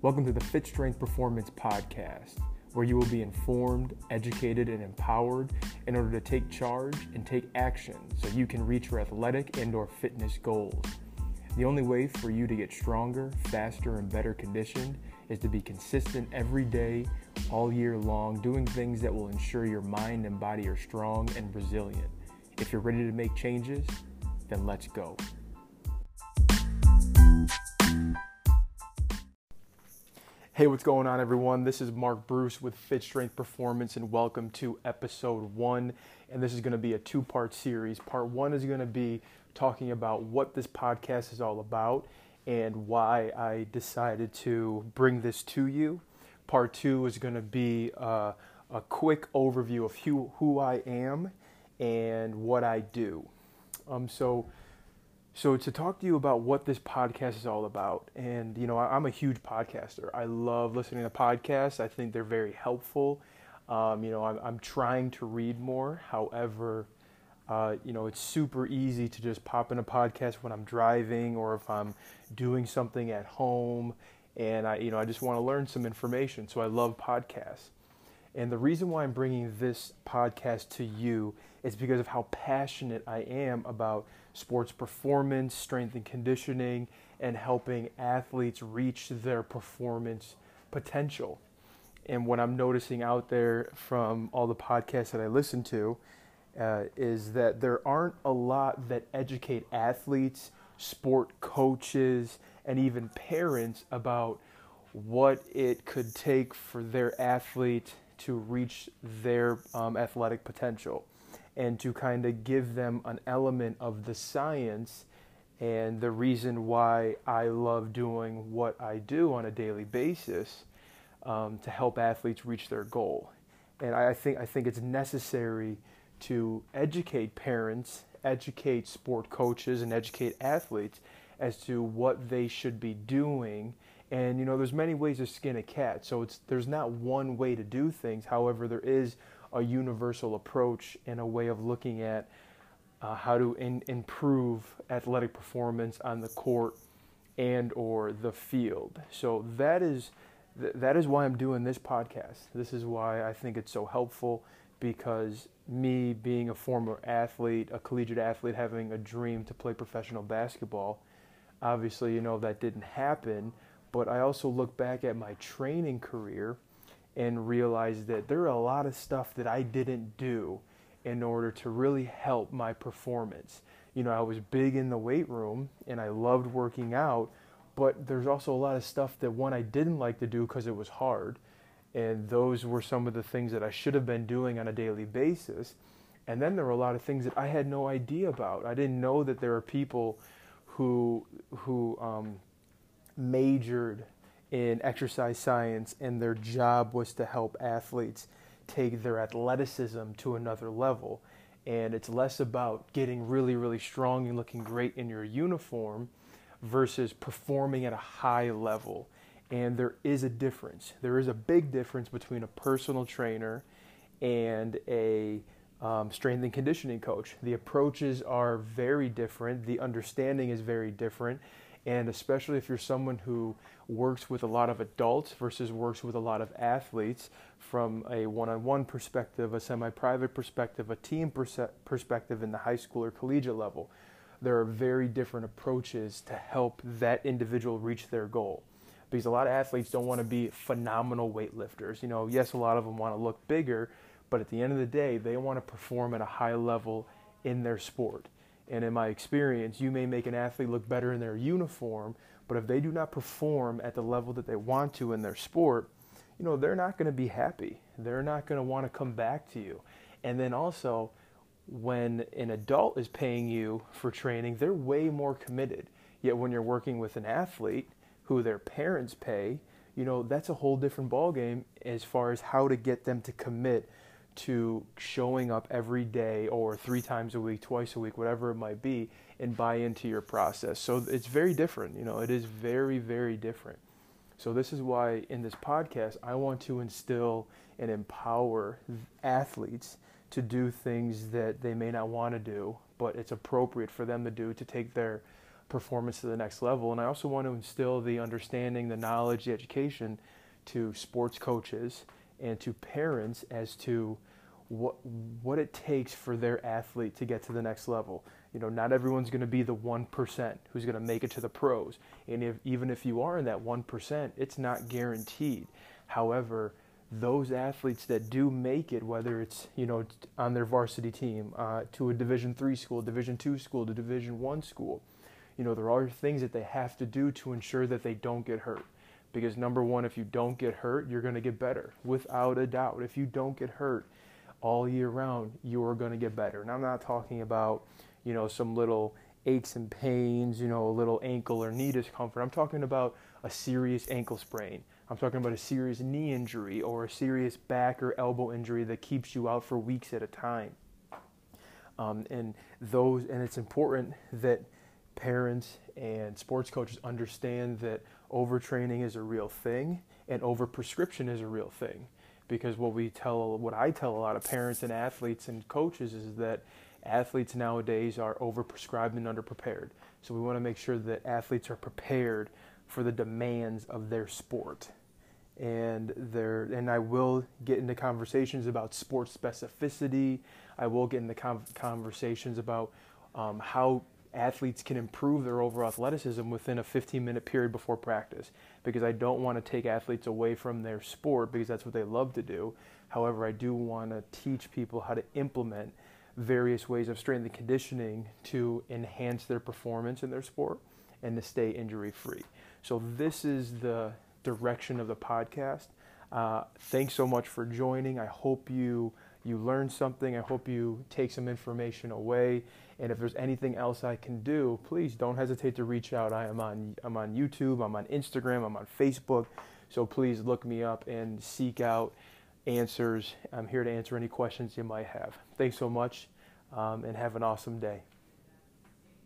Welcome to the Fit Strength Performance Podcast, where you will be informed, educated, and empowered in order to take charge and take action so you can reach your athletic and or fitness goals. The only way for you to get stronger, faster, and better conditioned is to be consistent every day, all year long, doing things that will ensure your mind and body are strong and resilient. If you're ready to make changes, then let's go. Hey, what's going on, everyone? This is Mark Bruce with Fit Strength Performance, and welcome to episode one. And this is going to be a two part series. Part one is going to be talking about what this podcast is all about and why I decided to bring this to you. Part two is going to be uh, a quick overview of who, who I am and what I do. Um, so, so to talk to you about what this podcast is all about, and you know, I, am a huge podcaster. I love listening to podcasts. I think they're very helpful. Um, you know, I'm, I'm, trying to read more. However, uh, you know, it's super easy to just pop in a podcast when I'm driving or if I'm doing something at home, and I, you know, I just want to learn some information. So I love podcasts. And the reason why I'm bringing this podcast to you is because of how passionate I am about sports performance, strength and conditioning, and helping athletes reach their performance potential. And what I'm noticing out there from all the podcasts that I listen to uh, is that there aren't a lot that educate athletes, sport coaches, and even parents about what it could take for their athlete to reach their um, athletic potential and to kind of give them an element of the science and the reason why I love doing what I do on a daily basis um, to help athletes reach their goal. And I think I think it's necessary to educate parents, educate sport coaches, and educate athletes as to what they should be doing. And you know, there's many ways to skin a cat, so it's there's not one way to do things. However, there is a universal approach and a way of looking at uh, how to in, improve athletic performance on the court and or the field. So that is th- that is why I'm doing this podcast. This is why I think it's so helpful because me being a former athlete, a collegiate athlete having a dream to play professional basketball, obviously you know that didn't happen, but I also look back at my training career and realize that there are a lot of stuff that I didn't do in order to really help my performance. You know, I was big in the weight room and I loved working out, but there's also a lot of stuff that one I didn't like to do because it was hard. And those were some of the things that I should have been doing on a daily basis. And then there were a lot of things that I had no idea about. I didn't know that there are people who who um, majored in exercise science, and their job was to help athletes take their athleticism to another level. And it's less about getting really, really strong and looking great in your uniform versus performing at a high level. And there is a difference. There is a big difference between a personal trainer and a um, strength and conditioning coach. The approaches are very different, the understanding is very different, and especially if you're someone who works with a lot of adults versus works with a lot of athletes from a one-on-one perspective, a semi-private perspective, a team perse- perspective in the high school or collegiate level. There are very different approaches to help that individual reach their goal. Because a lot of athletes don't want to be phenomenal weightlifters. You know, yes, a lot of them want to look bigger, but at the end of the day, they want to perform at a high level in their sport. And in my experience, you may make an athlete look better in their uniform, but if they do not perform at the level that they want to in their sport, you know, they're not going to be happy. They're not going to want to come back to you. And then also, when an adult is paying you for training, they're way more committed. Yet when you're working with an athlete who their parents pay, you know, that's a whole different ballgame as far as how to get them to commit to showing up every day or three times a week, twice a week, whatever it might be, and buy into your process. So it's very different. You know, it is very, very different. So this is why in this podcast, I want to instill and empower athletes to do things that they may not want to do, but it's appropriate for them to do to take their performance to the next level. And I also want to instill the understanding, the knowledge, the education to sports coaches and to parents as to what what it takes for their athlete to get to the next level. You know, not everyone's going to be the 1% who's going to make it to the pros. And if, even if you are in that 1%, it's not guaranteed. However, those athletes that do make it, whether it's you know on their varsity team uh, to a Division three school, Division two school, to Division one school, you know there are things that they have to do to ensure that they don't get hurt. Because number one, if you don't get hurt, you're going to get better without a doubt. If you don't get hurt all year round, you are going to get better. And I'm not talking about you know some little aches and pains, you know a little ankle or knee discomfort. I'm talking about a serious ankle sprain I'm talking about a serious knee injury or a serious back or elbow injury that keeps you out for weeks at a time. Um, and those, and it's important that parents and sports coaches understand that overtraining is a real thing and overprescription is a real thing. Because what we tell, what I tell a lot of parents and athletes and coaches is that athletes nowadays are overprescribed and underprepared. So we want to make sure that athletes are prepared for the demands of their sport and there and I will get into conversations about sports specificity. I will get into conversations about um, how athletes can improve their overall athleticism within a 15 minute period before practice because I don't want to take athletes away from their sport because that's what they love to do. However, I do want to teach people how to implement various ways of strength and conditioning to enhance their performance in their sport and to stay injury free. So this is the direction of the podcast. Uh, thanks so much for joining. I hope you you learned something. I hope you take some information away. And if there's anything else I can do, please don't hesitate to reach out. I am on I'm on YouTube. I'm on Instagram. I'm on Facebook. So please look me up and seek out answers. I'm here to answer any questions you might have. Thanks so much, um, and have an awesome day.